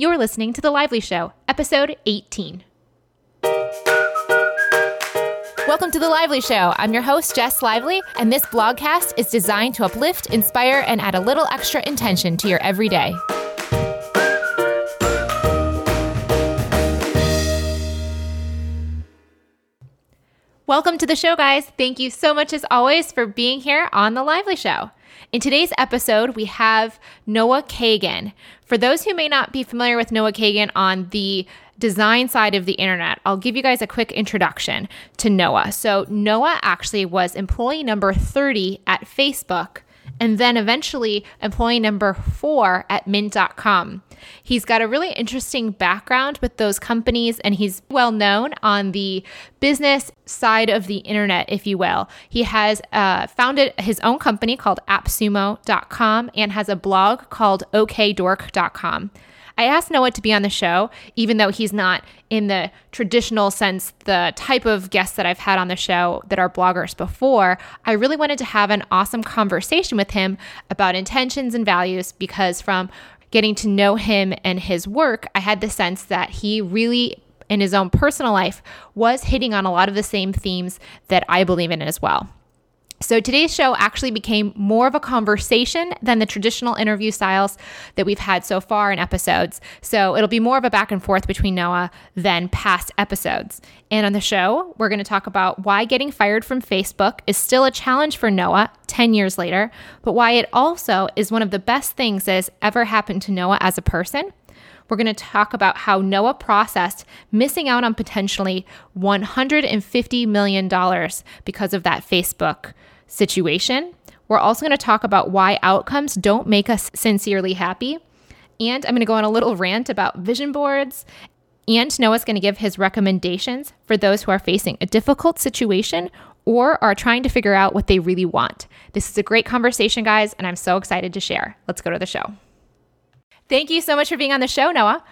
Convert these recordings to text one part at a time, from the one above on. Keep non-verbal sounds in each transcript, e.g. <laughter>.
You're listening to The Lively Show, episode 18. Welcome to The Lively Show. I'm your host, Jess Lively, and this blogcast is designed to uplift, inspire, and add a little extra intention to your everyday. Welcome to the show, guys. Thank you so much, as always, for being here on The Lively Show. In today's episode, we have Noah Kagan. For those who may not be familiar with Noah Kagan on the design side of the internet, I'll give you guys a quick introduction to Noah. So, Noah actually was employee number 30 at Facebook and then eventually employee number four at mint.com. He's got a really interesting background with those companies, and he's well known on the business side of the internet, if you will. He has uh, founded his own company called appsumo.com and has a blog called okdork.com. I asked Noah to be on the show, even though he's not in the traditional sense, the type of guests that I've had on the show that are bloggers before. I really wanted to have an awesome conversation with him about intentions and values because from getting to know him and his work, I had the sense that he really in his own personal life was hitting on a lot of the same themes that I believe in as well. So today's show actually became more of a conversation than the traditional interview styles that we've had so far in episodes. So it'll be more of a back and forth between Noah than past episodes. And on the show, we're going to talk about why getting fired from Facebook is still a challenge for Noah 10 years later, but why it also is one of the best things that has ever happened to Noah as a person. We're going to talk about how Noah processed missing out on potentially $150 million because of that Facebook situation. We're also going to talk about why outcomes don't make us sincerely happy. And I'm going to go on a little rant about vision boards. And Noah's going to give his recommendations for those who are facing a difficult situation or are trying to figure out what they really want. This is a great conversation, guys, and I'm so excited to share. Let's go to the show. Thank you so much for being on the show, Noah.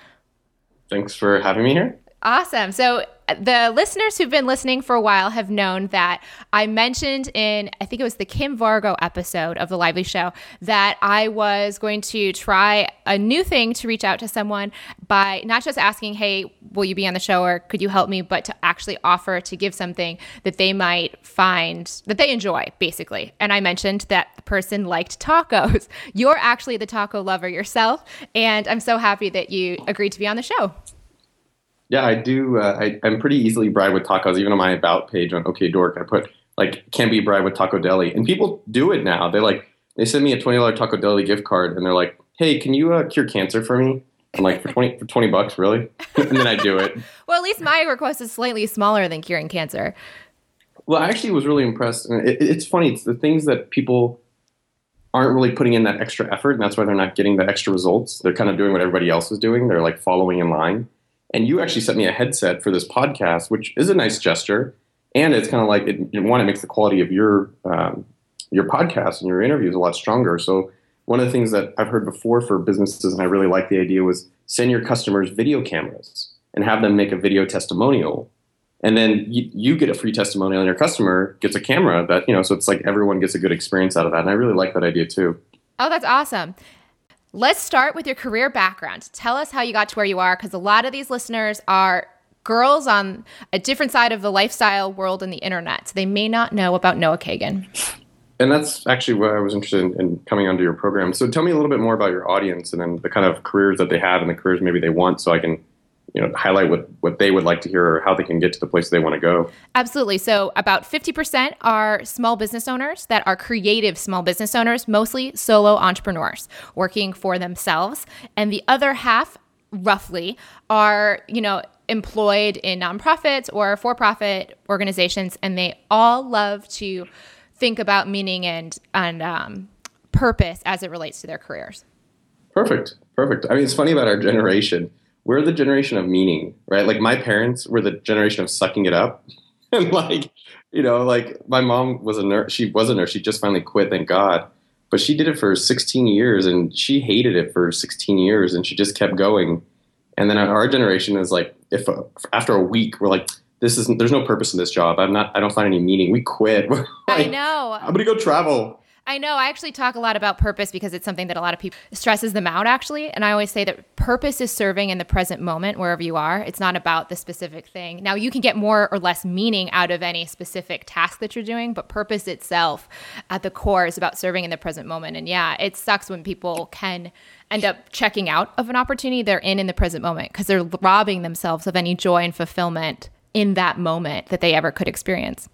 Thanks for having me here. Awesome. So, the listeners who've been listening for a while have known that I mentioned in, I think it was the Kim Vargo episode of The Lively Show, that I was going to try a new thing to reach out to someone by not just asking, hey, will you be on the show or could you help me, but to actually offer to give something that they might find that they enjoy, basically. And I mentioned that the person liked tacos. <laughs> You're actually the taco lover yourself. And I'm so happy that you agreed to be on the show. Yeah, I do. Uh, I, am pretty easily bribed with tacos. Even on my about page on OkDork, I put like can be bribed with Tacodeli, and people do it now. They like they send me a twenty dollar Tacodeli gift card, and they're like, "Hey, can you uh, cure cancer for me?" I'm like, "For twenty for twenty bucks, really?" <laughs> and then I do it. well, at least my request is slightly smaller than curing cancer. Well, I actually was really impressed. And it, it's funny. It's the things that people aren't really putting in that extra effort, and that's why they're not getting the extra results. They're kind of doing what everybody else is doing. They're like following in line. And you actually sent me a headset for this podcast, which is a nice gesture. And it's kind of like it, one, it makes the quality of your um, your podcast and your interviews a lot stronger. So one of the things that I've heard before for businesses, and I really like the idea, was send your customers video cameras and have them make a video testimonial. And then you, you get a free testimonial, and your customer gets a camera that, you know, so it's like everyone gets a good experience out of that. And I really like that idea too. Oh, that's awesome. Let's start with your career background. Tell us how you got to where you are, because a lot of these listeners are girls on a different side of the lifestyle world and the internet. So they may not know about Noah Kagan. And that's actually what I was interested in, in, coming onto your program. So tell me a little bit more about your audience and then the kind of careers that they have and the careers maybe they want so I can you know highlight what what they would like to hear or how they can get to the place they want to go. Absolutely. So about 50% are small business owners that are creative small business owners mostly solo entrepreneurs working for themselves. And the other half roughly are you know employed in nonprofits or for-profit organizations and they all love to think about meaning and and um, purpose as it relates to their careers. Perfect. Perfect. I mean it's funny about our generation we're the generation of meaning, right? Like my parents were the generation of sucking it up. <laughs> and like, you know, like my mom was a nurse. She was a nurse. She just finally quit, thank God. But she did it for 16 years and she hated it for 16 years and she just kept going. And then our generation is like, if uh, after a week, we're like, this isn't, there's no purpose in this job. I'm not, I don't find any meaning. We quit. <laughs> like, I know. I'm to go travel. I know. I actually talk a lot about purpose because it's something that a lot of people stresses them out actually. And I always say that purpose is serving in the present moment wherever you are. It's not about the specific thing. Now you can get more or less meaning out of any specific task that you're doing, but purpose itself at the core is about serving in the present moment. And yeah, it sucks when people can end up checking out of an opportunity they're in in the present moment because they're robbing themselves of any joy and fulfillment in that moment that they ever could experience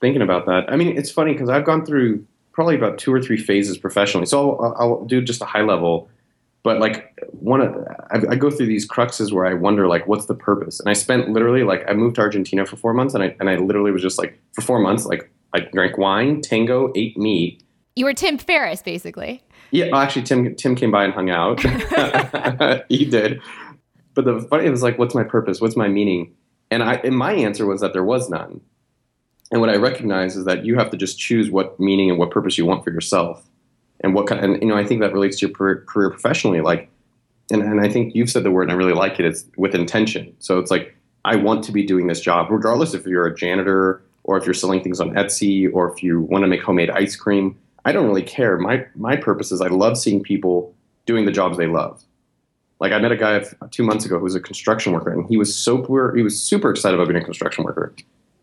thinking about that. I mean, it's funny because I've gone through probably about two or three phases professionally. So I'll, I'll do just a high level, but like one of I, I, go through these cruxes where I wonder like, what's the purpose? And I spent literally like I moved to Argentina for four months, and I and I literally was just like for four months like I drank wine, tango, ate meat. You were Tim Ferriss, basically. Yeah, well, actually, Tim Tim came by and hung out. <laughs> <laughs> he did. But the funny it was like, what's my purpose? What's my meaning? And I and my answer was that there was none. And what I recognize is that you have to just choose what meaning and what purpose you want for yourself, and what kind. And you know, I think that relates to your career professionally. Like, and, and I think you've said the word, and I really like it. It's with intention. So it's like I want to be doing this job, regardless if you're a janitor or if you're selling things on Etsy or if you want to make homemade ice cream. I don't really care. My my purpose is I love seeing people doing the jobs they love. Like I met a guy two months ago who was a construction worker, and he was super he was super excited about being a construction worker.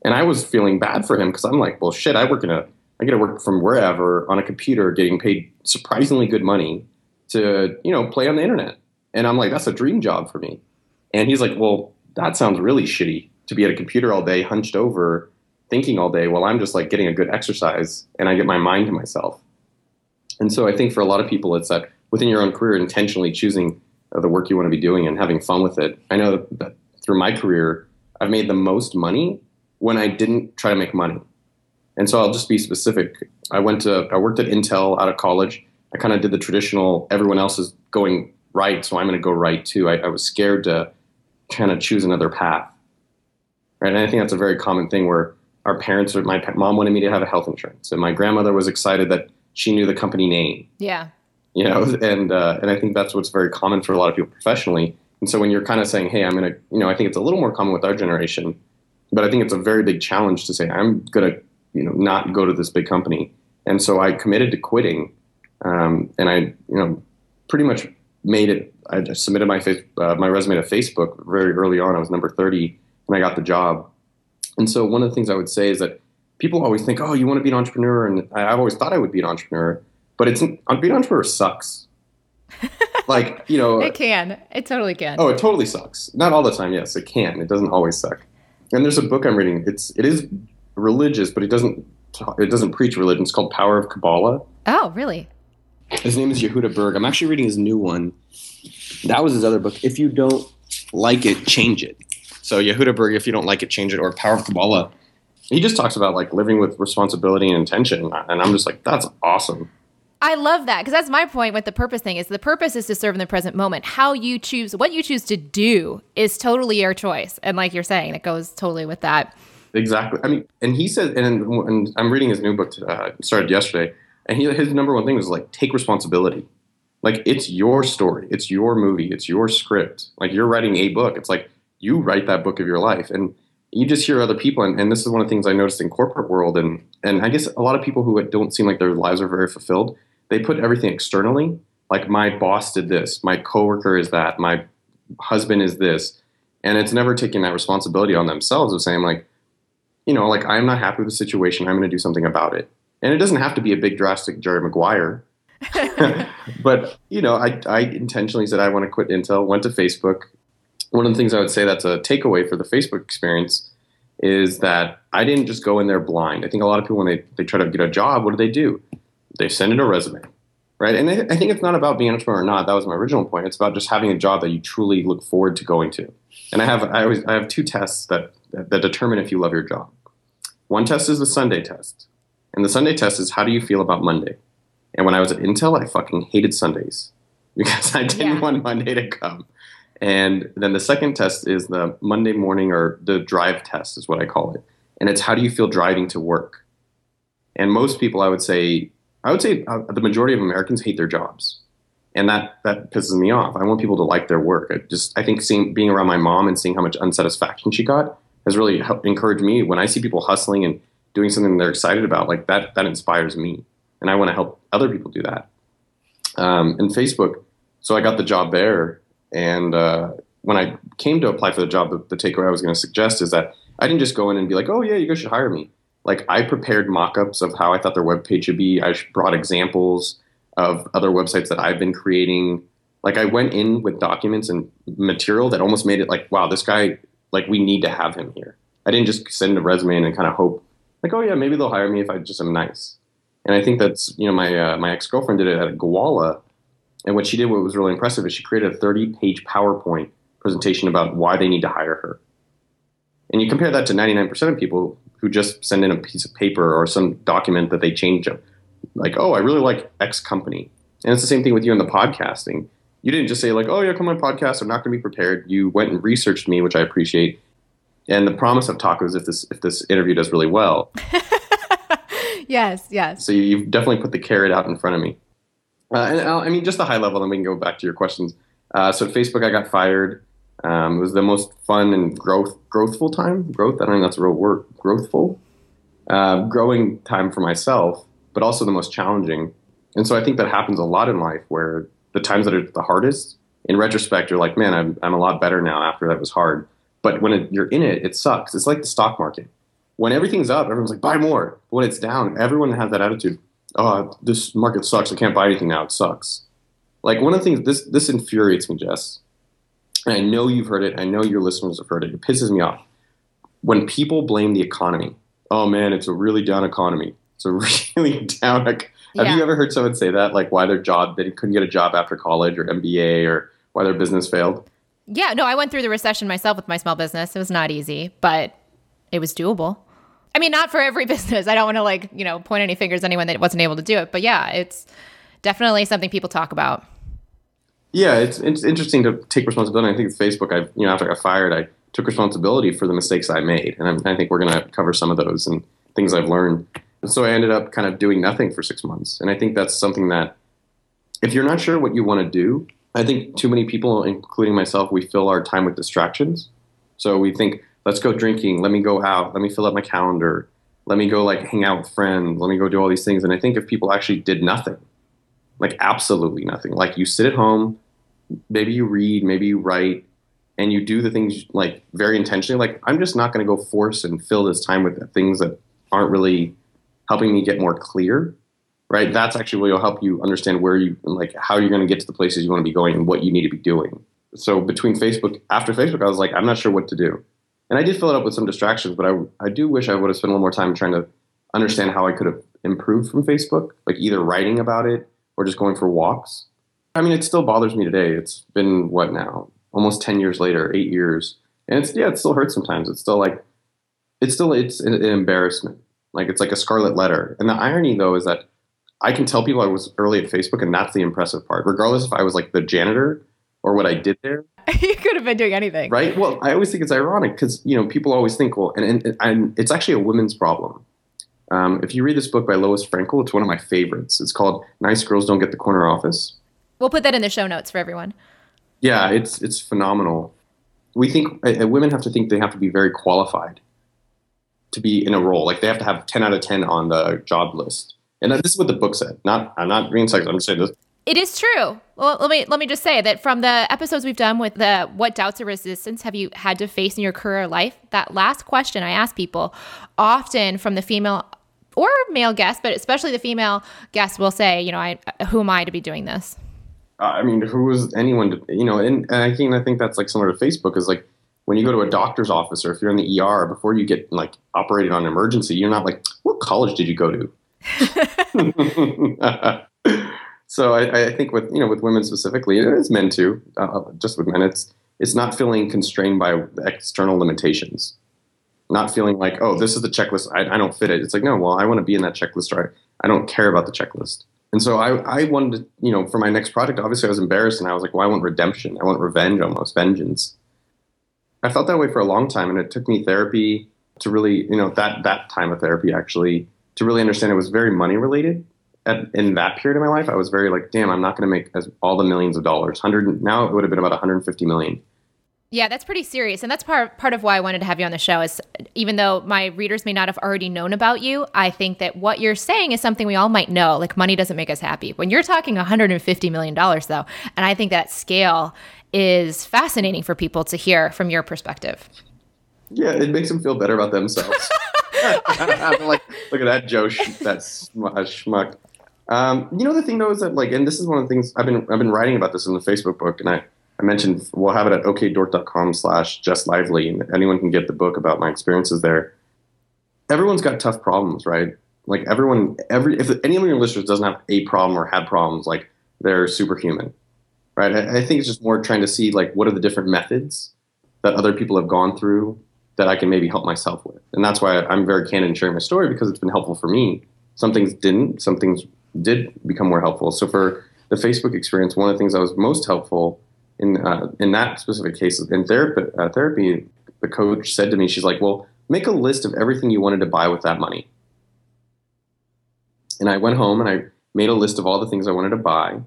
And I was feeling bad for him because I'm like, well, shit, I work in a, I get to work from wherever on a computer, getting paid surprisingly good money to, you know, play on the internet. And I'm like, that's a dream job for me. And he's like, well, that sounds really shitty to be at a computer all day, hunched over, thinking all day. While I'm just like getting a good exercise and I get my mind to myself. And so I think for a lot of people, it's that within your own career, intentionally choosing uh, the work you want to be doing and having fun with it. I know that through my career, I've made the most money when I didn't try to make money. And so I'll just be specific. I went to I worked at Intel out of college. I kind of did the traditional everyone else is going right, so I'm going to go right too. I, I was scared to kind of choose another path. Right? And I think that's a very common thing where our parents or my mom wanted me to have a health insurance, and my grandmother was excited that she knew the company name. Yeah. You know, <laughs> and uh, and I think that's what's very common for a lot of people professionally. And so when you're kind of saying, "Hey, I'm going to," you know, I think it's a little more common with our generation but I think it's a very big challenge to say I'm going to, you know, not go to this big company. And so I committed to quitting, um, and I, you know, pretty much made it. I submitted my face, uh, my resume to Facebook very early on. I was number thirty, and I got the job. And so one of the things I would say is that people always think, "Oh, you want to be an entrepreneur," and I've always thought I would be an entrepreneur, but it's being an entrepreneur sucks. <laughs> like you know, it can. It totally can. Oh, it totally sucks. Not all the time. Yes, it can. It doesn't always suck and there's a book I'm reading. It's it is religious, but it doesn't it doesn't preach religion. It's called Power of Kabbalah. Oh, really? His name is Yehuda Berg. I'm actually reading his new one. That was his other book. If you don't like it, change it. So Yehuda Berg, if you don't like it, change it. Or Power of Kabbalah. He just talks about like living with responsibility and intention, and I'm just like, that's awesome. I love that because that's my point with the purpose thing is the purpose is to serve in the present moment. How you choose what you choose to do is totally your choice. And like you're saying, it goes totally with that. Exactly. I mean, and he said, and, and I'm reading his new book, uh, started yesterday, and he, his number one thing was like, take responsibility. Like, it's your story, it's your movie, it's your script. Like, you're writing a book. It's like, you write that book of your life. And you just hear other people, and, and this is one of the things I noticed in corporate world, and, and I guess a lot of people who don't seem like their lives are very fulfilled, they put everything externally. Like my boss did this, my coworker is that, my husband is this, and it's never taking that responsibility on themselves of saying like, you know, like I'm not happy with the situation, I'm going to do something about it. And it doesn't have to be a big drastic Jerry Maguire. <laughs> <laughs> but you know, I, I intentionally said I want to quit Intel. Went to Facebook. One of the things I would say that's a takeaway for the Facebook experience is that I didn't just go in there blind. I think a lot of people when they, they try to get a job, what do they do? They send in a resume, right? And I, I think it's not about being an entrepreneur or not. That was my original point. It's about just having a job that you truly look forward to going to. And I have I always I have two tests that that, determine if you love your job. One test is the Sunday test, and the Sunday test is how do you feel about Monday. And when I was at Intel, I fucking hated Sundays <laughs> because I didn't yeah. want Monday to come. And then the second test is the Monday morning or the drive test is what I call it. And it's how do you feel driving to work? And most people, I would say, I would say uh, the majority of Americans hate their jobs, and that that pisses me off. I want people to like their work. I just I think seeing being around my mom and seeing how much unsatisfaction she got has really helped encourage me. When I see people hustling and doing something they're excited about, like that that inspires me. and I want to help other people do that. Um, and Facebook, so I got the job there, and uh, when I came to apply for the job, the, the takeaway I was going to suggest is that I didn't just go in and be like, "Oh yeah, you guys should hire me." Like I prepared mock-ups of how I thought their web page should be. I brought examples of other websites that I've been creating. Like I went in with documents and material that almost made it like, wow, this guy, like we need to have him here. I didn't just send a resume and kind of hope, like, oh yeah, maybe they'll hire me if I just am nice. And I think that's you know my uh, my ex girlfriend did it at Gowalla, and what she did, what was really impressive, is she created a 30 page PowerPoint presentation about why they need to hire her. And you compare that to 99% of people who just send in a piece of paper or some document that they change, like, oh, I really like X company. And it's the same thing with you in the podcasting. You didn't just say like, oh yeah, come on podcast. I'm not going to be prepared. You went and researched me, which I appreciate. And the promise of tacos, if this if this interview does really well. <laughs> yes, yes. So you, have definitely put the carrot out in front of me. Uh, and uh, I mean, just the high level, then we can go back to your questions. Uh, so at Facebook, I got fired. Um, it was the most fun and growth growthful time. Growth. I don't think that's a real word. Growthful. Uh, growing time for myself, but also the most challenging. And so I think that happens a lot in life, where the times that are the hardest, in retrospect, you're like, man, I'm I'm a lot better now after that was hard. But when it, you're in it, it sucks. It's like the stock market. When everything's up, everyone's like, buy more. But when it's down, everyone has that attitude. Oh, this market sucks. I can't buy anything now. It sucks. Like one of the things this this infuriates me, Jess. And I know you've heard it. I know your listeners have heard it. It pisses me off when people blame the economy. Oh man, it's a really down economy. It's a <laughs> really down. Have yeah. you ever heard someone say that? Like why their job they couldn't get a job after college or MBA or why their business failed? Yeah, no, I went through the recession myself with my small business. It was not easy, but it was doable. I mean, not for every <laughs> business. I don't want to like, you know, point any fingers at anyone that wasn't able to do it, but yeah, it's definitely something people talk about. Yeah, it's it's interesting to take responsibility. I think with Facebook, I you know after I got fired, I took responsibility for the mistakes I made, and I'm, i think we're going to cover some of those and things I've learned. so I ended up kind of doing nothing for six months, and I think that's something that if you're not sure what you want to do, I think too many people, including myself, we fill our time with distractions. So we think, let's go drinking, let me go out, let me fill up my calendar, let me go like hang out with friends, let me go do all these things. And I think if people actually did nothing, like absolutely nothing, like you sit at home, maybe you read, maybe you write, and you do the things like very intentionally. Like I'm just not going to go force and fill this time with things that aren't really helping me get more clear right? That's actually what will help you understand where you like how you're going to get to the places you want to be going and what you need to be doing. So between Facebook, after Facebook, I was like, I'm not sure what to do, and I did fill it up with some distractions, but I I do wish I would have spent a little more time trying to understand how I could have improved from Facebook, like either writing about it or just going for walks. I mean, it still bothers me today. It's been what now? Almost ten years later, eight years, and it's yeah, it still hurts sometimes. It's still like it's still it's an, an embarrassment. Like it's like a scarlet letter. And the irony though is that I can tell people I was early at Facebook, and that's the impressive part. Regardless if I was like the janitor or what I did there. <laughs> you could have been doing anything, right? Well, I always think it's ironic because you know people always think, well, and, and, and it's actually a women's problem. Um, if you read this book by Lois Frankel, it's one of my favorites. It's called "Nice Girls Don't Get the Corner Office." We'll put that in the show notes for everyone. Yeah, it's it's phenomenal. We think uh, women have to think they have to be very qualified to be in a role. Like they have to have ten out of ten on the job list and this is what the book said. Not I'm not being sexist. I'm just saying this. It is true. Well, let me let me just say that from the episodes we've done with the what doubts or resistance have you had to face in your career life? That last question I ask people often from the female or male guest, but especially the female guest will say, you know, I who am I to be doing this? Uh, I mean, who is anyone to, you know, and, and I think I think that's like similar to Facebook is like when you go to a doctor's office or if you're in the ER before you get like operated on emergency, you're not like, what college did you go to? <laughs> <laughs> so I, I, think with you know with women specifically, it is men too. Uh, just with men, it's it's not feeling constrained by external limitations. Not feeling like, oh, this is the checklist. I, I don't fit it. It's like, no, well, I want to be in that checklist, or I, I don't care about the checklist. And so I, I wanted to, you know, for my next project, obviously I was embarrassed and I was like, well, I want redemption. I want revenge almost, vengeance. I felt that way for a long time and it took me therapy to really, you know, that, that time of therapy actually to really understand it was very money related. At, in that period of my life, I was very like, damn, I'm not going to make as all the millions of dollars. Hundred now it would have been about 150 million. Yeah, that's pretty serious. And that's part part of why I wanted to have you on the show is even though my readers may not have already known about you, I think that what you're saying is something we all might know. Like money doesn't make us happy. When you're talking 150 million dollars though, and I think that scale is fascinating for people to hear from your perspective. Yeah, it makes them feel better about themselves. <laughs> <laughs> I'm like, look at that Joe, sh- that schmuck. Um, you know the thing though is that like, and this is one of the things I've been I've been writing about this in the Facebook book, and I I mentioned we'll have it at okdork.com slash Jess Lively, and anyone can get the book about my experiences there. Everyone's got tough problems, right? Like everyone, every if any of your listeners doesn't have a problem or had problems, like they're superhuman, right? I, I think it's just more trying to see like what are the different methods that other people have gone through that I can maybe help myself with, and that's why I'm very candid in sharing my story because it's been helpful for me. Some things didn't, some things did become more helpful. So for the Facebook experience, one of the things that was most helpful in uh, in that specific case in therapy, uh, therapy, the coach said to me, she's like, "Well, make a list of everything you wanted to buy with that money." And I went home and I made a list of all the things I wanted to buy.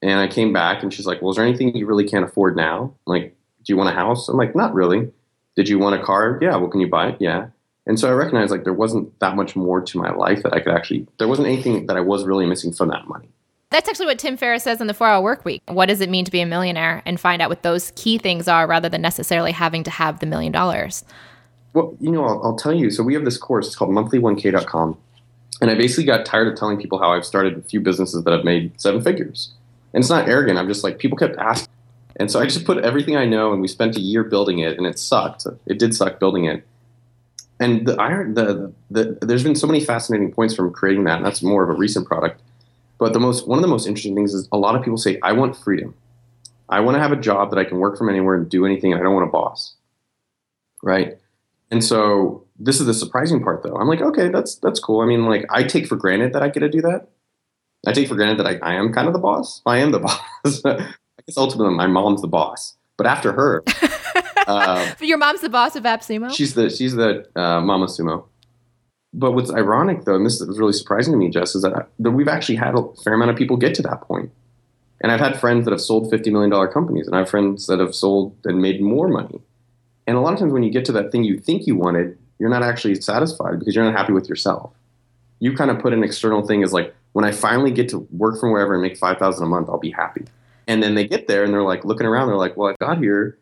And I came back and she's like, "Well, is there anything you really can't afford now? Like, do you want a house?" I'm like, "Not really." Did you want a car? Yeah. Well, can you buy it? Yeah. And so I recognized like there wasn't that much more to my life that I could actually. There wasn't anything that I was really missing from that money. That's actually what Tim Ferriss says in the 4 Hour Work Week. What does it mean to be a millionaire? And find out what those key things are rather than necessarily having to have the million dollars. Well, you know, I'll, I'll, tell you. So we have this course. It's called monthly1k.com. And I basically got tired of telling people how I've started a few businesses that have made seven figures. And it's not arrogant. I'm just like, people kept asking. And so I just put everything I know, and we spent a year building it, and it sucked. It did suck building it. And the iron, the, the, the there's been so many fascinating points from creating that, and that's more of a recent product but the most one of the most interesting things is a lot of people say, I want freedom. I want to have a job that I can work from anywhere and do anything, and I don't want a boss. Right? And so this is the surprising part though. I'm like, okay, that's that's cool. I mean, like I take for granted that I get to do that. I take for granted that I, I am kind of the boss. I am the <laughs> boss. I guess ultimately my mom's the boss. But after her, <laughs> uh, your mom's the boss of AppSumo. She's the she's the uh, Mama Sumo but what's ironic though, and this is really surprising to me, Jess, is that, that we've actually had a fair amount of people get to that point. And I've had friends that have sold $50 million companies, and I have friends that have sold and made more money. And a lot of times when you get to that thing you think you wanted, you're not actually satisfied because you're not happy with yourself. You kind of put an external thing as like, when I finally get to work from wherever and make 5000 a month, I'll be happy. And then they get there and they're like looking around, they're like, well, I got here.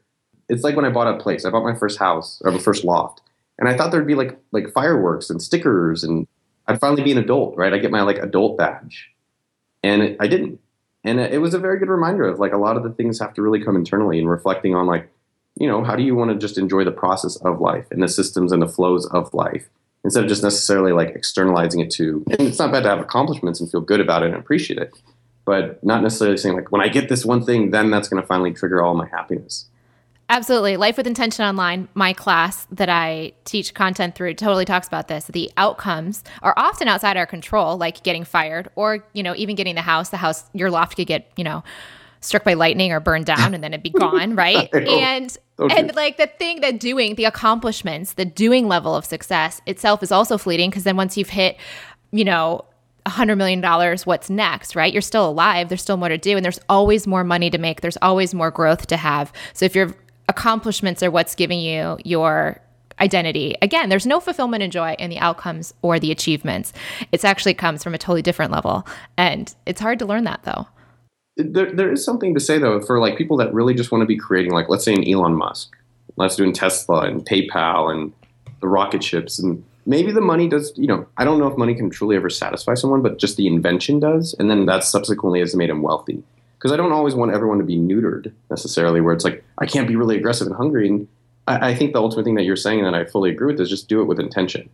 It's like when I bought a place. I bought my first house or the first loft and I thought there'd be like like fireworks and stickers, and I'd finally be an adult, right? I get my like adult badge, and it, I didn't. And it was a very good reminder of like a lot of the things have to really come internally and reflecting on like, you know, how do you want to just enjoy the process of life and the systems and the flows of life instead of just necessarily like externalizing it to. And it's not bad to have accomplishments and feel good about it and appreciate it, but not necessarily saying like when I get this one thing, then that's going to finally trigger all my happiness. Absolutely. Life with Intention Online, my class that I teach content through totally talks about this. The outcomes are often outside our control, like getting fired or, you know, even getting the house. The house, your loft could get, you know, struck by lightning or burned down and then it'd be <laughs> gone, right? and okay. and like the thing that doing, the accomplishments, the doing level of success itself is also fleeting because then once you've hit, you know, $100 million, what's next, right? You're still alive. There's still more to do. And there's always more money to make. There's always more growth to have. So if you're accomplishments are what's giving you your identity. Again, there's no fulfillment and joy in the outcomes or the achievements. It actually comes from a totally different level. And it's hard to learn that though. There, there is something to say though for like people that really just want to be creating, like let's say an Elon Musk, let's do in Tesla and PayPal and the rocket ships and maybe the money does you know i don't know if money can truly ever satisfy someone but just the invention does and then that subsequently has made him wealthy because I don't always want everyone to be neutered necessarily, where it's like I can't be really aggressive and hungry. And I, I think the ultimate thing that you're saying, and I fully agree with, is just do it with intention.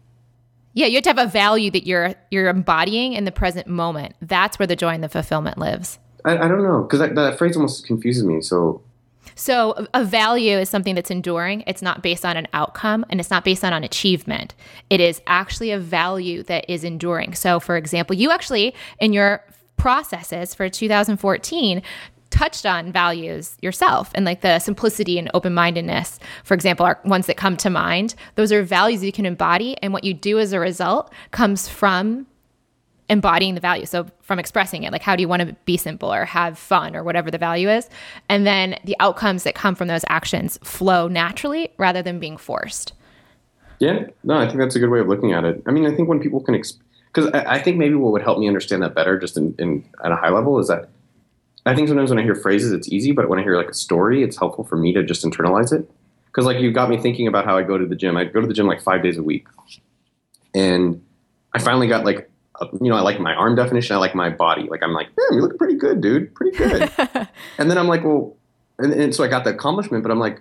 Yeah, you have to have a value that you're you're embodying in the present moment. That's where the joy and the fulfillment lives. I, I don't know because that, that phrase almost confuses me. So so a value is something that's enduring. It's not based on an outcome and it's not based on an achievement. It is actually a value that is enduring. So for example, you actually in your processes for 2014 touched on values yourself and like the simplicity and open-mindedness for example are ones that come to mind those are values you can embody and what you do as a result comes from embodying the value. So from expressing it, like how do you want to be simple or have fun or whatever the value is. And then the outcomes that come from those actions flow naturally rather than being forced. Yeah, no, I think that's a good way of looking at it. I mean, I think when people can, because I, I, think maybe what would help me understand that better, just in, in at a high level, is that I think sometimes when I hear phrases, it's easy, but when I hear like a story, it's helpful for me to just internalize it. Because like you got me thinking about how I go to the gym. I go to the gym like five days a week, and I finally got like, you know, I like my arm definition. I like my body. Like I'm like, man, you look pretty good, dude, pretty good. <laughs> and then I'm like, well, and, and so I got the accomplishment, but I'm like,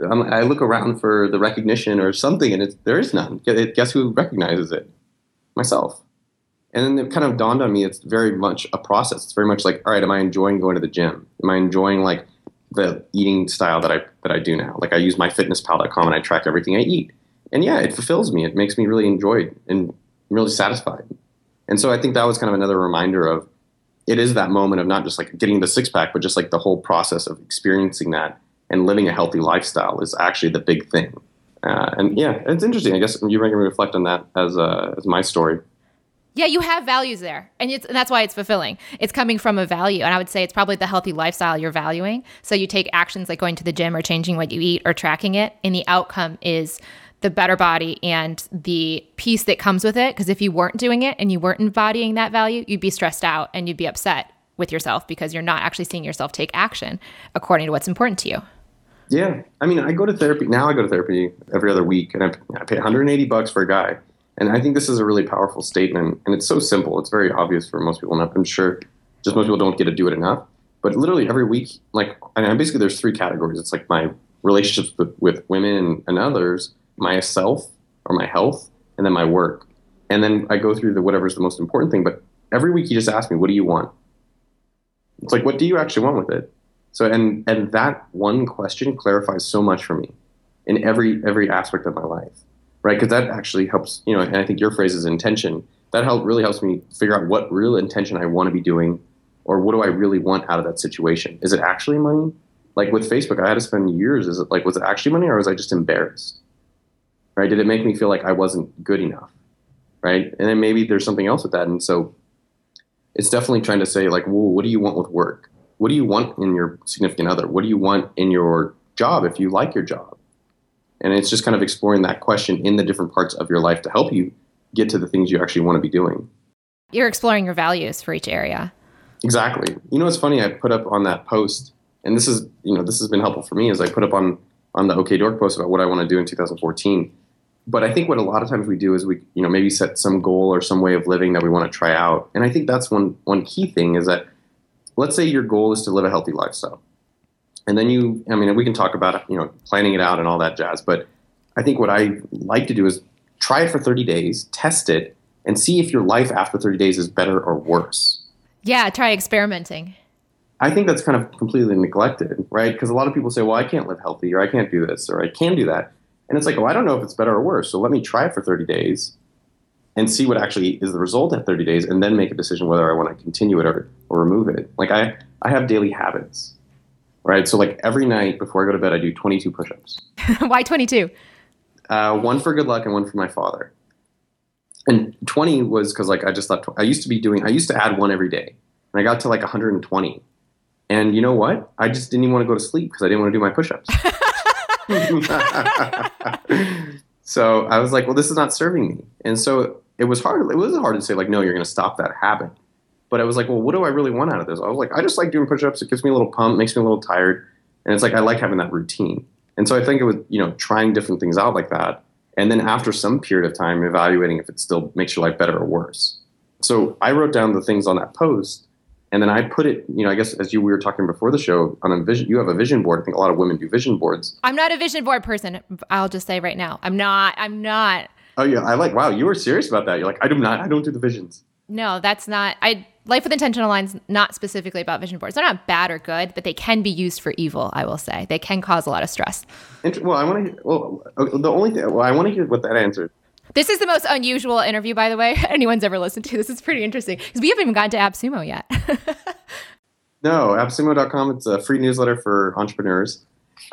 I'm, i look around for the recognition or something, and there is none. Guess who recognizes it? Myself. And then it kind of dawned on me it's very much a process. It's very much like, all right, am I enjoying going to the gym? Am I enjoying like the eating style that I that I do now? Like I use myfitnesspal.com and I track everything I eat. And yeah, it fulfills me. It makes me really enjoyed and really satisfied. And so I think that was kind of another reminder of it is that moment of not just like getting the six pack, but just like the whole process of experiencing that and living a healthy lifestyle is actually the big thing. Uh, and yeah, it's interesting. I guess you might reflect on that as uh, as my story. Yeah, you have values there, and, and that's why it's fulfilling. It's coming from a value, and I would say it's probably the healthy lifestyle you're valuing. So you take actions like going to the gym or changing what you eat or tracking it, and the outcome is the better body and the peace that comes with it. Because if you weren't doing it and you weren't embodying that value, you'd be stressed out and you'd be upset with yourself because you're not actually seeing yourself take action according to what's important to you. Yeah, I mean, I go to therapy now. I go to therapy every other week, and I, I pay 180 bucks for a guy. And I think this is a really powerful statement, and it's so simple. It's very obvious for most people, and I'm sure just most people don't get to do it enough. But literally every week, like, I mean, basically there's three categories. It's like my relationships with, with women and others, myself or my health, and then my work. And then I go through the whatever's the most important thing. But every week you just ask me, what do you want? It's like, what do you actually want with it? So and and that one question clarifies so much for me in every every aspect of my life, right? Because that actually helps, you know. And I think your phrase is intention. That help really helps me figure out what real intention I want to be doing, or what do I really want out of that situation? Is it actually money? Like with Facebook, I had to spend years. Is it like was it actually money, or was I just embarrassed? Right? Did it make me feel like I wasn't good enough? Right? And then maybe there's something else with that. And so it's definitely trying to say like, well, what do you want with work? What do you want in your significant other? What do you want in your job if you like your job? And it's just kind of exploring that question in the different parts of your life to help you get to the things you actually want to be doing. You're exploring your values for each area. Exactly. You know, it's funny. I put up on that post, and this is, you know, this has been helpful for me. Is I put up on on the OkDork post about what I want to do in 2014. But I think what a lot of times we do is we, you know, maybe set some goal or some way of living that we want to try out. And I think that's one one key thing is that let's say your goal is to live a healthy lifestyle. And then you, I mean, we can talk about, you know, planning it out and all that jazz. But I think what I like to do is try it for 30 days, test it, and see if your life after 30 days is better or worse. Yeah, try experimenting. I think that's kind of completely neglected, right? Because a lot of people say, well, I can't live healthy, or I can't do this, or I can do that. And it's like, well, I don't know if it's better or worse. So let me try it for 30 days and see what actually is the result at 30 days and then make a decision whether I want to continue it or, or remove it. Like I, I have daily habits, right? So like every night before I go to bed, I do 22 push-ups. <laughs> Why 22? Uh, one for good luck and one for my father. And 20 was because like I just thought I used to be doing, I used to add one every day and I got to like 120. And you know what? I just didn't even want to go to sleep because I didn't want to do my push-ups. <laughs> <laughs> so I was like, well, this is not serving me. And so it was hard. It was hard to say like, no, you're going to stop that habit. But I was like, well, what do I really want out of this? I was like, I just like doing push-ups. It gives me a little pump, makes me a little tired, and it's like I like having that routine. And so I think it was, you know, trying different things out like that, and then after some period of time, evaluating if it still makes your life better or worse. So I wrote down the things on that post, and then I put it, you know, I guess as you we were talking before the show on a vision. You have a vision board. I think a lot of women do vision boards. I'm not a vision board person. I'll just say right now, I'm not. I'm not. Oh yeah, I like. Wow, you were serious about that. You're like, I do not. I don't do the visions. No, that's not. I Life with Intention Online's not specifically about vision boards. They're not bad or good, but they can be used for evil. I will say they can cause a lot of stress. well, I want to. Well, the only thing. Well, I want to hear what that answer. This is the most unusual interview, by the way, <laughs> anyone's ever listened to. This is pretty interesting because we haven't even gotten to AppSumo yet. <laughs> no, AppSumo.com. It's a free newsletter for entrepreneurs.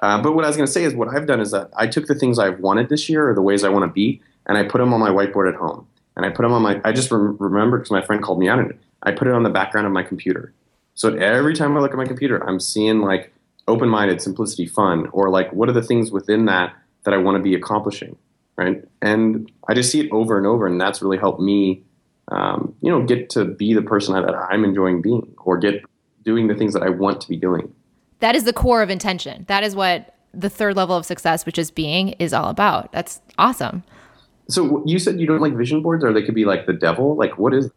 Uh, but what I was going to say is, what I've done is that I took the things I've wanted this year, or the ways I want to be, and I put them on my whiteboard at home. and I put them on my. I just rem- remember because my friend called me out on it. I put it on the background of my computer. So every time I look at my computer, I'm seeing like open-minded, simplicity, fun, or like what are the things within that that I want to be accomplishing, right? And I just see it over and over, and that's really helped me, um, you know, get to be the person that I'm enjoying being, or get doing the things that I want to be doing. That is the core of intention. That is what the third level of success, which is being, is all about. That's awesome. So you said you don't like vision boards, or they could be like the devil. Like, what is?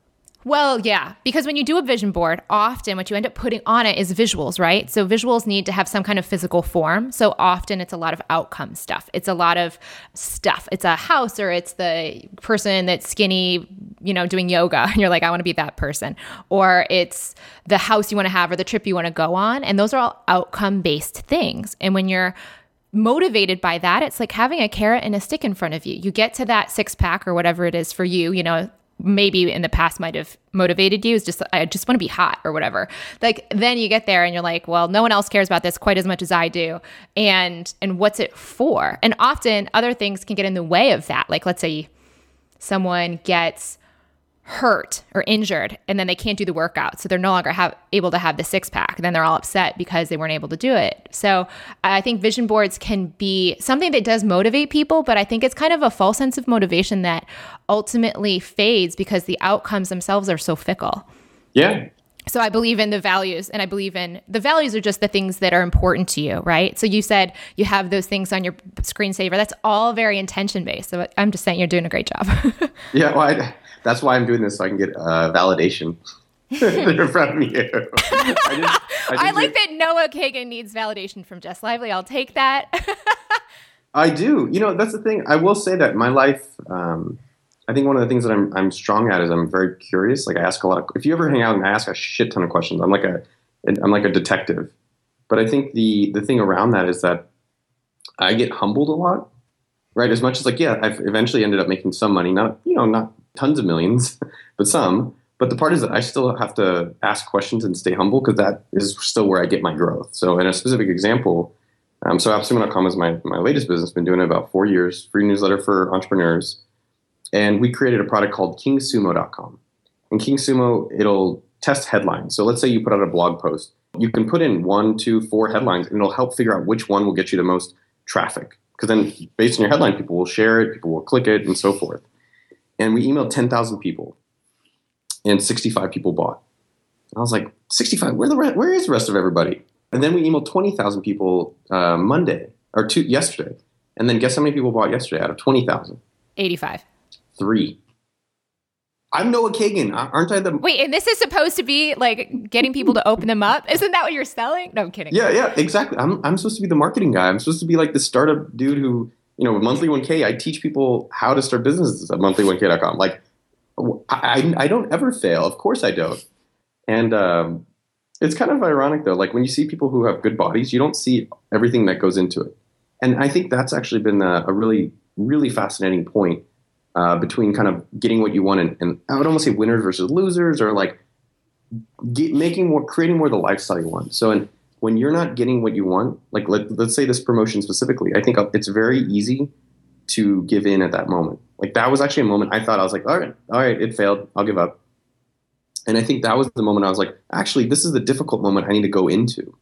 Well, yeah, because when you do a vision board, often what you end up putting on it is visuals, right? So visuals need to have some kind of physical form. So often it's a lot of outcome stuff. It's a lot of stuff. It's a house or it's the person that's skinny, you know, doing yoga <laughs> and you're like I want to be that person. Or it's the house you want to have or the trip you want to go on, and those are all outcome-based things. And when you're motivated by that, it's like having a carrot and a stick in front of you. You get to that six pack or whatever it is for you, you know, maybe in the past might have motivated you is just I just want to be hot or whatever. Like then you get there and you're like, well, no one else cares about this quite as much as I do. And and what's it for? And often other things can get in the way of that. Like let's say someone gets hurt or injured and then they can't do the workout. So they're no longer have, able to have the six pack. And then they're all upset because they weren't able to do it. So i think vision boards can be something that does motivate people but i think it's kind of a false sense of motivation that ultimately fades because the outcomes themselves are so fickle. Yeah so I believe in the values and I believe in the values are just the things that are important to you, right? So you said you have those things on your screensaver. That's all very intention based. So I'm just saying you're doing a great job. <laughs> yeah, well, I, that's why I'm doing this so I can get uh, validation <laughs> from you. I, just, I, <laughs> I like that Noah Kagan needs validation from Jess Lively. I'll take that. I do. You know, that's the thing. I will say that my life. Um, I think one of the things that I'm I'm strong at is I'm very curious. Like I ask a lot. Of, if you ever hang out and I ask a shit ton of questions, I'm like a I'm like a detective. But I think the the thing around that is that I get humbled a lot, right? As much as like yeah, I've eventually ended up making some money, not you know not tons of millions, <laughs> but some. But the part is that I still have to ask questions and stay humble because that is still where I get my growth. So in a specific example, um, so AppSumo.com is my my latest business. Been doing it about four years. Free newsletter for entrepreneurs and we created a product called kingsumo.com. And KingSumo, it'll test headlines. So let's say you put out a blog post. You can put in one, two, four headlines, and it'll help figure out which one will get you the most traffic. Because then, based on your headline, people will share it, people will click it, and so forth. And we emailed 10,000 people, and 65 people bought. I was like, 65? Where the re- where is the rest of everybody? And then we emailed 20,000 people uh, Monday or two yesterday. And then guess how many people bought yesterday out of 20,000? 85 three. I'm Noah Kagan, aren't I the? Wait, and this is supposed to be like getting people to open them up. Isn't that what you're selling? No, I'm kidding. Yeah, yeah, exactly. I'm I'm supposed to be the marketing guy. I'm supposed to be like the startup dude who, you know, monthly 1K. I teach people how to start businesses at monthly1k.com. Like, I I don't ever fail. Of course I don't. And um, it's kind of ironic though. Like when you see people who have good bodies, you don't see everything that goes into it. And I think that's actually been a, a really really fascinating point uh, between kind of getting what you want and, and, I would almost say winners versus losers or like get, making more, creating more the lifestyle you want. So in, when you're not getting what you want, like let, let's say this promotion specifically, I think it's very easy to give in at that moment. Like that was actually a moment I thought I was like, all right, all right, it failed. I'll give up. And I think that was the moment I was like, actually, this is the difficult moment I need to go into.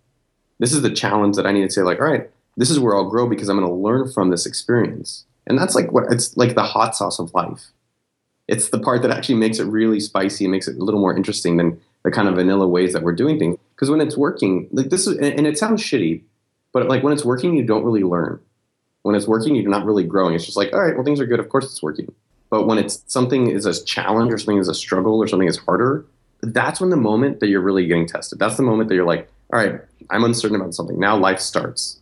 This is the challenge that I need to say, like, all right, this is where I'll grow because I'm going to learn from this experience. And that's like what it's like the hot sauce of life. It's the part that actually makes it really spicy and makes it a little more interesting than the kind of vanilla ways that we're doing things. Because when it's working, like this is, and it sounds shitty, but like when it's working, you don't really learn. When it's working, you're not really growing. It's just like, all right, well, things are good. Of course, it's working. But when it's something is a challenge or something is a struggle or something is harder, that's when the moment that you're really getting tested. That's the moment that you're like, all right, I'm uncertain about something. Now life starts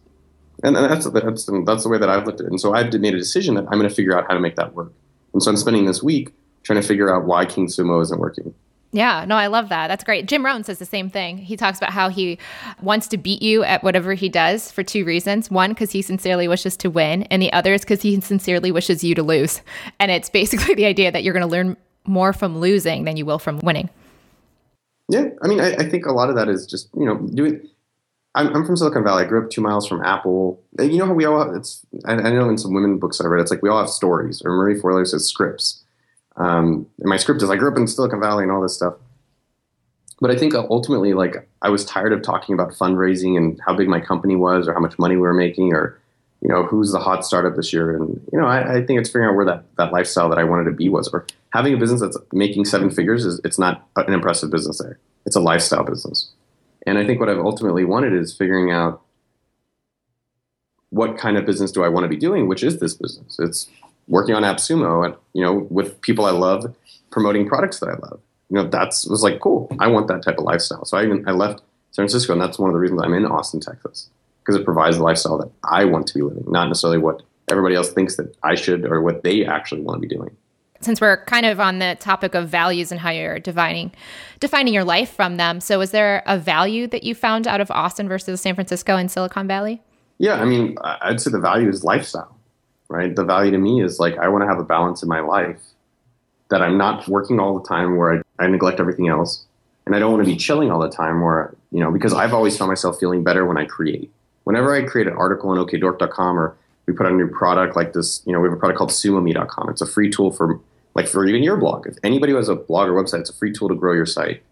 and that's that's that's the way that I've looked at it. And so I've made a decision that I'm going to figure out how to make that work. And so I'm spending this week trying to figure out why King Sumo isn't working. Yeah, no, I love that. That's great. Jim Rohn says the same thing. He talks about how he wants to beat you at whatever he does for two reasons. One, because he sincerely wishes to win, and the other is because he sincerely wishes you to lose. And it's <laughs> basically the idea that you're going to learn more from losing than you will from winning. Yeah, I mean, I, I think a lot of that is just you know doing I'm, I'm from Silicon Valley. I grew up two miles from Apple. You know how we all have, it's, I, I know in some women books I read, it's like we all have stories, or Marie Forleo says scripts. Um, and my script is I grew up in Silicon Valley and all this stuff. But I think ultimately, like I was tired of talking about fundraising and how big my company was, or how much money we were making, or you know who's the hot startup this year. And you know, I, I think it's figuring out where that that lifestyle that I wanted to be was. Or having a business that's making seven figures is it's not an impressive business there. It's a lifestyle business. And I think what I've ultimately wanted is figuring out what kind of business do I want to be doing, which is this business. It's working on AppSumo, and, you know, with people I love, promoting products that I love. You know, that's was like cool. I want that type of lifestyle. So I even I left San Francisco, and that's one of the reasons I'm in Austin, Texas, because it provides the lifestyle that I want to be living, not necessarily what everybody else thinks that I should or what they actually want to be doing. Since we're kind of on the topic of values and how you're defining defining your life from them, so is there a value that you found out of Austin versus San Francisco and Silicon Valley? Yeah, I mean, I'd say the value is lifestyle, right? The value to me is like I want to have a balance in my life that I'm not working all the time where I, I neglect everything else. And I don't want to be chilling all the time where, you know, because I've always found myself feeling better when I create. Whenever I create an article on okdork.com or we put out a new product like this, you know, we have a product called sumome.com. It's a free tool for like for even your blog. If anybody who has a blog or website, it's a free tool to grow your site.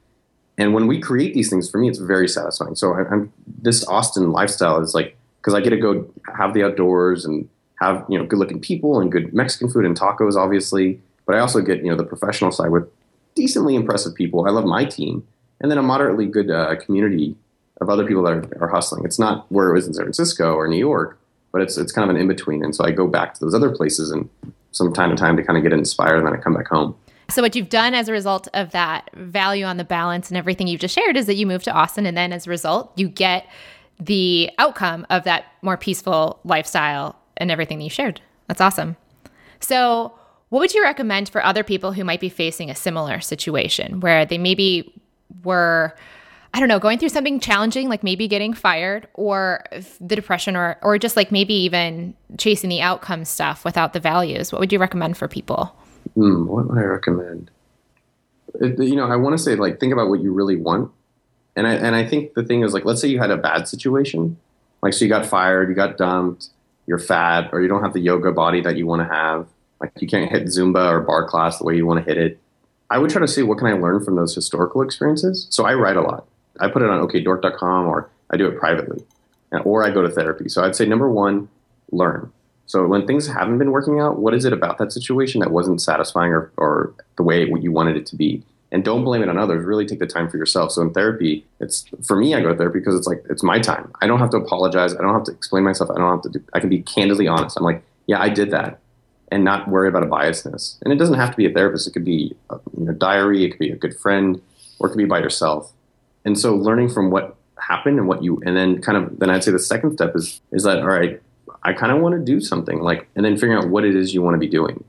And when we create these things, for me, it's very satisfying. So I, I'm, this Austin lifestyle is like because I get to go have the outdoors and have you know good looking people and good Mexican food and tacos, obviously. But I also get you know the professional side with decently impressive people. I love my team, and then a moderately good uh, community of other people that are, are, hustling. It's not where it was in San Francisco or New York, but it's it's kind of an in between. And so I go back to those other places and some time to time to kind of get inspired, and then I come back home. So what you've done as a result of that value on the balance and everything you've just shared is that you move to Austin, and then as a result, you get the outcome of that more peaceful lifestyle and everything that you shared. That's awesome. So, what would you recommend for other people who might be facing a similar situation where they maybe were I don't know, going through something challenging, like maybe getting fired or the depression or or just like maybe even chasing the outcome stuff without the values. What would you recommend for people? Hmm, what would I recommend? It, you know, I want to say like think about what you really want and I and I think the thing is like, let's say you had a bad situation, like so you got fired, you got dumped, you're fat, or you don't have the yoga body that you want to have, like you can't hit Zumba or barre class the way you want to hit it. I would try to see what can I learn from those historical experiences. So I write a lot. I put it on okdork.com or I do it privately, uh, or I go to therapy. So I'd say number one, learn. So when things haven't been working out, what is it about that situation that wasn't satisfying or, or the way you wanted it to be? and don't blame it on others. Really take the time for yourself. So in therapy it's for me i go to therapy because it's like it's my time. I don't have to apologize. I don't have to explain myself. I don't have to do i can be candidly honest. I'm like yeah i did that and not worry about a biasness. And it doesn't have to be a therapist. It could be a you know, diary. It could be a good friend or it could be by yourself and so learning from what happened and what you and then kind of then i'd say the second step is is that all right i kind of want to do something like and then figuring out what it is you want to be doing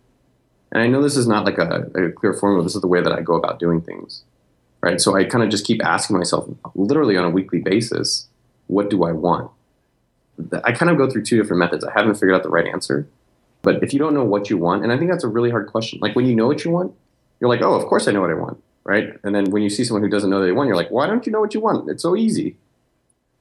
and I know this is not like a, a clear formula. This is the way that I go about doing things, right? So I kind of just keep asking myself, literally on a weekly basis, what do I want? I kind of go through two different methods. I haven't figured out the right answer, but if you don't know what you want, and I think that's a really hard question. Like when you know what you want, you're like, oh, of course I know what I want, right? And then when you see someone who doesn't know they want, you're like, why don't you know what you want? It's so easy.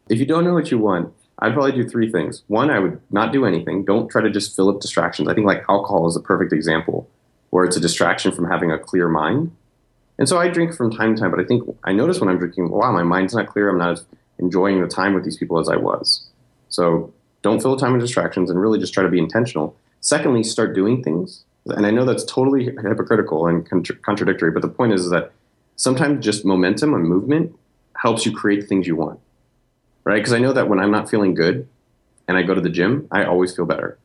If you don't know what you want, I'd probably do three things. One, I would not do anything. Don't try to just fill up distractions. I think like alcohol is a perfect example where it's a distraction from having a clear mind. And so I drink from time to time, but I think I notice when I'm drinking, wow, my mind's not clear. I'm not enjoying the time with these people as I was. So don't fill the time with distractions and really just try to be intentional. Secondly, start doing things. And I know that's totally hypocritical and contra- contradictory, but the point is, that sometimes just momentum and movement helps you create things you want. Right? Because I know that when I'm not feeling good and I go to the gym, I always feel better.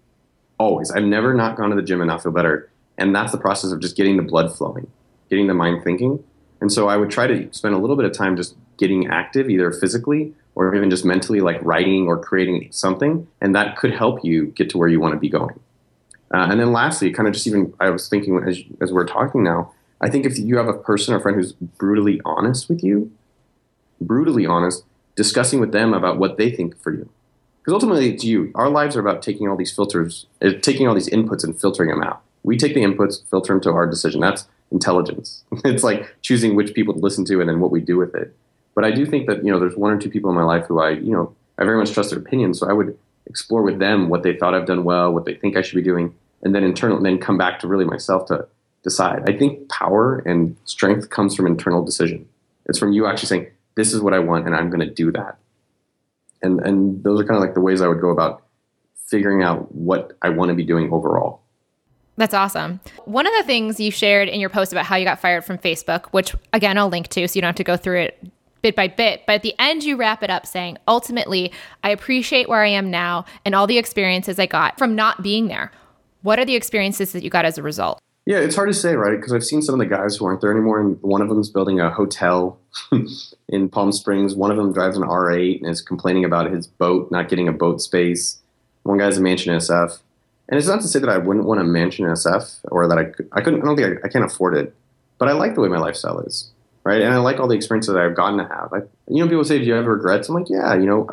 Always. I've never not gone to the gym and not feel better. And that's the process of just getting the blood flowing, getting the mind thinking. And so I would try to spend a little bit of time just getting active, either physically or even just mentally, like writing or creating something. And that could help you get to where you want to be going. Uh, and then lastly, kind of just even, I was thinking as, as we're talking now, I think if you have a person or friend who's brutally honest with you, brutally honest, discussing with them about what they think for you. Because ultimately, it's you. Our lives are about taking all these filters, uh, taking all these inputs and filtering them out we take the inputs, filter them to our decision. That's intelligence. <laughs> it's like choosing which people to listen to and then what we do with it. But I do think that you know there's one or two people in my life who I you know I very much trust their opinions, so I would explore with them what they thought I've done well, what they think I should be doing, and then internal, and then come back to really myself to decide. I think power and strength comes from internal decision. It's from you actually saying, "This is what I want, and I'm going to do that." And and those are kind of like the ways I would go about figuring out what I want to be doing overall. That's awesome. One of the things you shared in your post about how you got fired from Facebook, which again I'll link to so you don't have to go through it bit by bit, but at the end you wrap it up saying, ultimately, I appreciate where I am now and all the experiences I got from not being there. What are the experiences that you got as a result? Yeah, it's hard to say, right? Because I've seen some of the guys who aren't there anymore, and one of them is building a hotel <laughs> in Palm Springs. One of them drives an R8 and is complaining about his boat not getting a boat space. One guy's a mansion SF, and it's not to say that I wouldn't want a mansion SF or that I I couldn't. I don't think I, I can't afford it, but I like the way my lifestyle is, right? And I like all the experiences that I've gotten to have. I, you know, people say, "Do you have regrets?" I'm like, yeah, you know,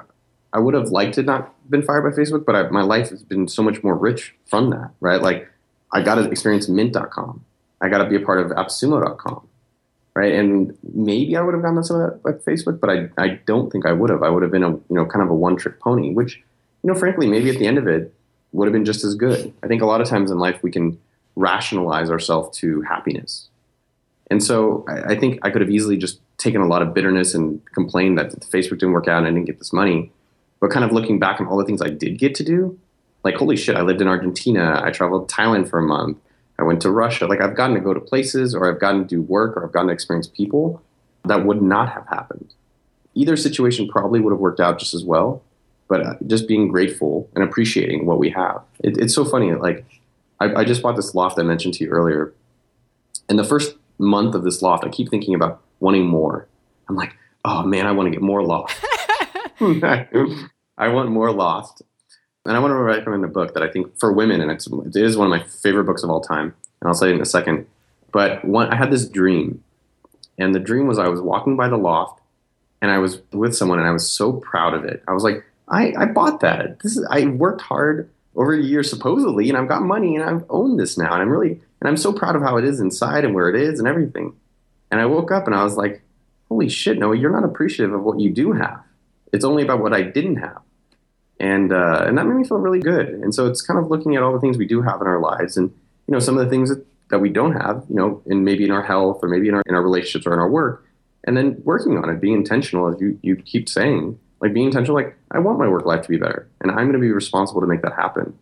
I would have liked to not been fired by Facebook, but I, my life has been so much more rich from that, right? Like I got to experience Mint.com. I got to be a part of AppSumo.com, right? And maybe I would have gotten some of that by Facebook, but I, I don't think I would have. I would have been a you know kind of a one trick pony, which you know frankly maybe at the end of it would have been just as good. I think a lot of times in life we can rationalize ourselves to happiness, and so I, I think I could have easily just taken a lot of bitterness and complained that Facebook didn't work out and I didn't get this money but kind of looking back on all the things I did get to do, like holy shit, I lived in Argentina, I traveled to Thailand for a month, I went to Russia. Like I've gotten to go to places, or I've gotten to do work, or I've gotten to experience people that would not have happened. Either situation probably would have worked out just as well, but uh, just being grateful and appreciating what we have. It, it's so funny. Like I, I just bought this loft I mentioned to you earlier. and the first month of this loft, I keep thinking about wanting more. I'm like, oh man, I want to get more loft. <laughs> <laughs> I want more loft. And I want to recommend a book that I think for women, and it's, it is one of my favorite books of all time. And I'll say it in a second. But one, I had this dream, and the dream was I was walking by the loft, and I was with someone, and I was so proud of it. I was like, I, I bought that. This is I worked hard over a year supposedly, and I've got money, and I've owned this now, and I'm really and I'm so proud of how it is inside and where it is and everything. And I woke up and I was like, holy shit, no, you're not appreciative of what you do have. It's only about what I didn't have and uh, and that made me feel really good. And so it's kind of looking at all the things we do have in our lives, and you know some of the things that, that we don't have, you know, and maybe in our health or maybe in our in our relationships or in our work, and then working on it, being intentional, as you you keep saying, like being intentional, like I want my work life to be better, and I'm going to be responsible to make that happen.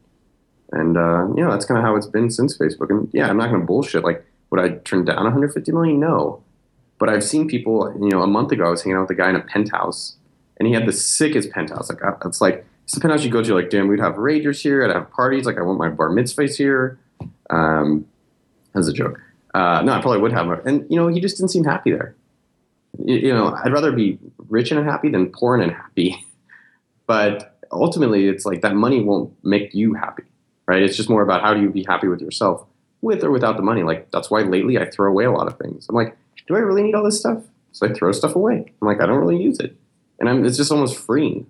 And uh, you know that's kind of how it's been since Facebook. And yeah, I'm not going to bullshit. Like, would I turn down 150 million? No. But I've seen people. You know, a month ago, I was hanging out with a guy in a penthouse, and he had the sickest penthouse. Like, it's like it's the penthouse you go to. Like, damn, we'd have ragers here. I'd have parties. Like, I want my bar mitzvahs here. Um, as a joke. Uh, no, I probably would have. And you know, he just didn't seem happy there. You, you know, I'd rather be rich and unhappy than poor and unhappy. <laughs> but ultimately, it's like that money won't make you happy, right? It's just more about how do you be happy with yourself, with or without the money. Like that's why lately I throw away a lot of things. I'm like, do I really need all this stuff? So I throw stuff away. I'm like, I don't really use it, and I'm, it's just almost freeing.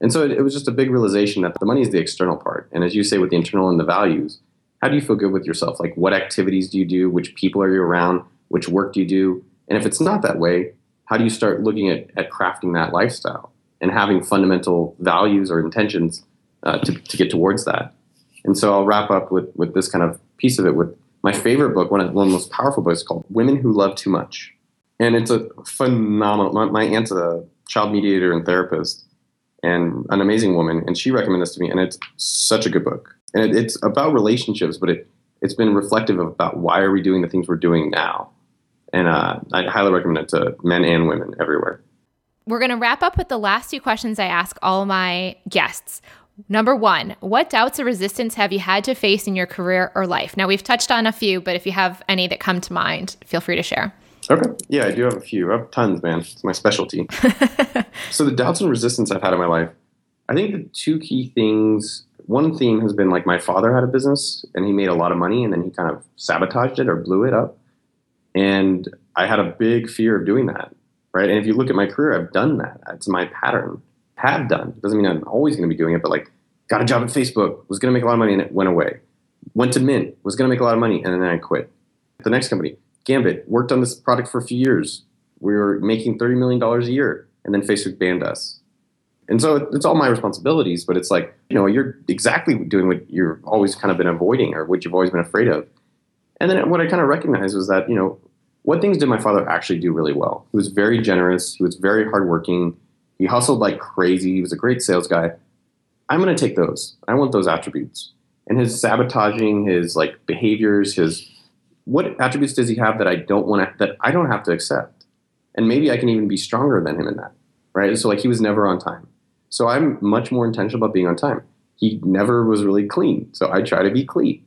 And so it, it was just a big realization that the money is the external part. And as you say, with the internal and the values, how do you feel good with yourself? Like, what activities do you do? Which people are you around? Which work do you do? And if it's not that way, how do you start looking at, at crafting that lifestyle and having fundamental values or intentions uh, to, to get towards that? And so I'll wrap up with, with this kind of piece of it with my favorite book, one of, one of the most powerful books called Women Who Love Too Much. And it's a phenomenal, my, my aunt's a child mediator and therapist and an amazing woman, and she recommended this to me, and it's such a good book. And it, it's about relationships, but it it's been reflective of about why are we doing the things we're doing now, and uh, I highly recommend it to men and women everywhere. We're going to wrap up with the last two questions I ask all my guests. Number one, what doubts or resistance have you had to face in your career or life? Now, we've touched on a few, but if you have any that come to mind, feel free to share. Okay. Yeah, I do have a few. I have tons, man. It's my specialty. <laughs> so the doubts and resistance I've had in my life, I think the two key things. One theme has been like my father had a business and he made a lot of money and then he kind of sabotaged it or blew it up. And I had a big fear of doing that. Right. And if you look at my career, I've done that. It's my pattern. Have done. It Doesn't mean I'm always going to be doing it, but like got a job at Facebook, was going to make a lot of money and it went away. Went to Mint, was going to make a lot of money and then I quit. The next company, Gambit worked on this product for a few years. We were making $30 million a year, and then Facebook banned us. And so it's all my responsibilities, but it's like, you know, you're exactly doing what you've always kind of been avoiding or what you've always been afraid of. And then what I kind of recognized was that, you know, what things did my father actually do really well? He was very generous. He was very hardworking. He hustled like crazy. He was a great sales guy. I'm going to take those. I want those attributes. And his sabotaging, his like behaviors, his what attributes does he have that I don't want to that I don't have to accept? And maybe I can even be stronger than him in that. Right? So like he was never on time. So I'm much more intentional about being on time. He never was really clean. So I try to be clean.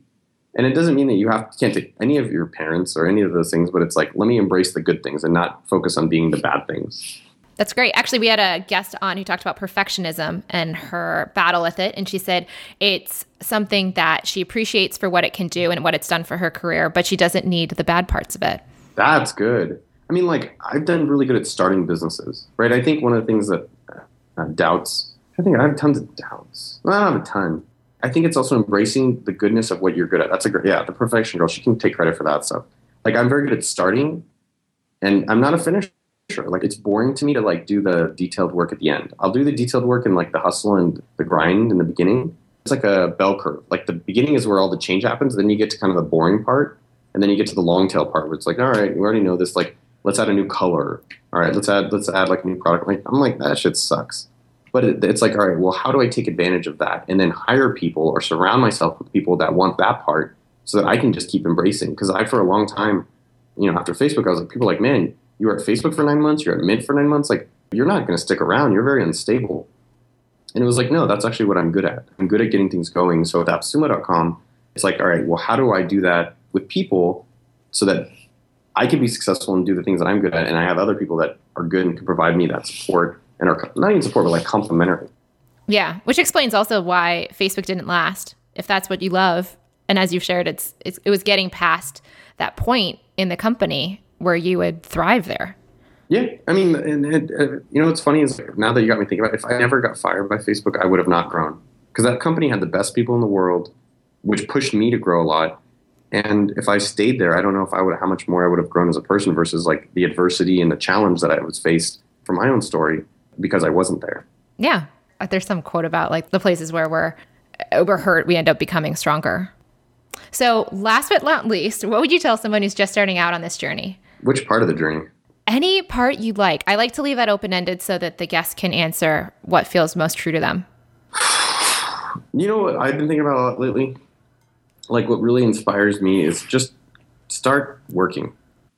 And it doesn't mean that you have can't take any of your parents or any of those things, but it's like let me embrace the good things and not focus on being the bad things. That's great. Actually, we had a guest on who talked about perfectionism and her battle with it. And she said it's something that she appreciates for what it can do and what it's done for her career, but she doesn't need the bad parts of it. That's good. I mean, like, I've done really good at starting businesses, right? I think one of the things that uh, doubts, I think I have tons of doubts. Well, I don't have a ton. I think it's also embracing the goodness of what you're good at. That's a great, yeah, the perfection girl, she can take credit for that stuff. Like, I'm very good at starting, and I'm not a finisher sure. Like it's boring to me to like do the detailed work at the end. I'll do the detailed work in like the hustle and the grind in the beginning. It's like a bell curve. Like the beginning is where all the change happens. Then you get to kind of the boring part, and then you get to the long tail part where it's like, all right, we already know this. Like, let's add a new color. All right, let's add let's add like a new product. Like I'm like that shit sucks. But it, it's like, all right, well, how do I take advantage of that and then hire people or surround myself with people that want that part so that I can just keep embracing? Because I, for a long time, you know, after Facebook, I was like, people like, man, you were at Facebook for nine months, you're at Mint for nine months, like you're not going to stick around. You're very unstable. And it was like, no, that's actually what I'm good at. I'm good at getting things going. So with AppSumo.com, it's like, all right, well, how do I do that with people so that I can be successful and do the things that I'm good at, and I have other people that are good and can provide me that support and are not even support, but like complementary. Yeah, which explains also why Facebook didn't last. If that's what you love, and as you've shared, it's, it's it was getting past that point in the company where you would thrive there. Yeah, I mean, and, uh, you know what's funny is now that you got me thinking about it, if I never got fired by Facebook, I would have not grown because that company had the best people in the world, which pushed me to grow a lot. And if I stayed there, I don't know if I would how much more I would have grown as a person versus like the adversity and the challenge that I was faced from my own story because I wasn't there. Yeah, uh, there's some quote about like the places where we're we're hurt, we end up becoming stronger. So, last but not least, what would you tell someone who's just starting out on this journey? Which part of the journey? Any part you'd like. I like to leave that open ended so that the guests can answer what feels most true to them. <sighs> You know what I've been thinking about a lot lately? Like, what really inspires me is just start working.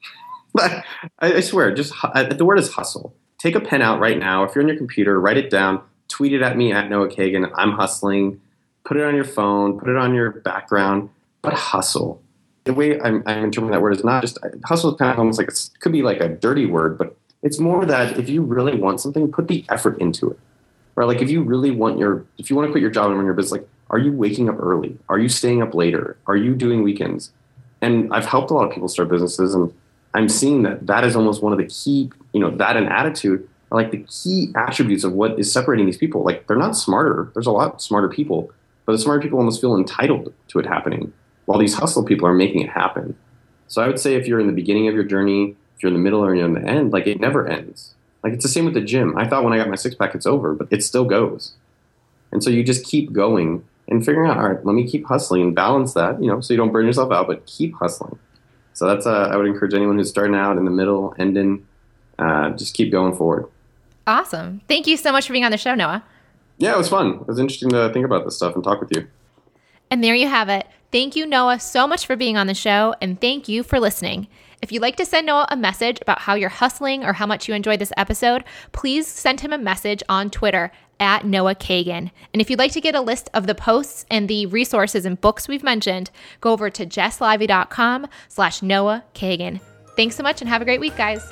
<laughs> I, I swear, just uh, the word is hustle. Take a pen out right now. If you're on your computer, write it down, tweet it at me at Noah Kagan. I'm hustling. Put it on your phone, put it on your background, but hustle the way I'm, I'm interpreting that word is not just hustle is kind of almost like it could be like a dirty word, but it's more that if you really want something, put the effort into it. Right? Like if you really want your, if you want to quit your job and run your business, like, are you waking up early? Are you staying up later? Are you doing weekends? And I've helped a lot of people start businesses, and I'm seeing that that is almost one of the key, you know, that and attitude are like the key attributes of what is separating these people. Like they're not smarter. There's a lot smarter people, but the smarter people almost feel entitled to it happening while these hustle people are making it happen. So I would say if you're in the beginning of your journey, if you're in the middle or you're in the end, like it never ends. Like it's the same with the gym. I thought when I got my six pack, it's over, but it still goes. And so you just keep going and figuring out, all right, let me keep hustling and balance that, you know, so you don't burn yourself out, but keep hustling. So that's, uh, I would encourage anyone who's starting out in the middle, ending, uh, just keep going forward. Awesome. Thank you so much for being on the show, Noah. Yeah, it was fun. It was interesting to think about this stuff and talk with you. And there you have it. Thank you, Noah, so much for being on the show, and thank you for listening. If you'd like to send Noah a message about how you're hustling or how much you enjoyed this episode, please send him a message on Twitter at Noah Kagan. And if you'd like to get a list of the posts and the resources and books we've mentioned, go over to jesslively.com slash Noah Kagan. Thanks so much and have a great week, guys.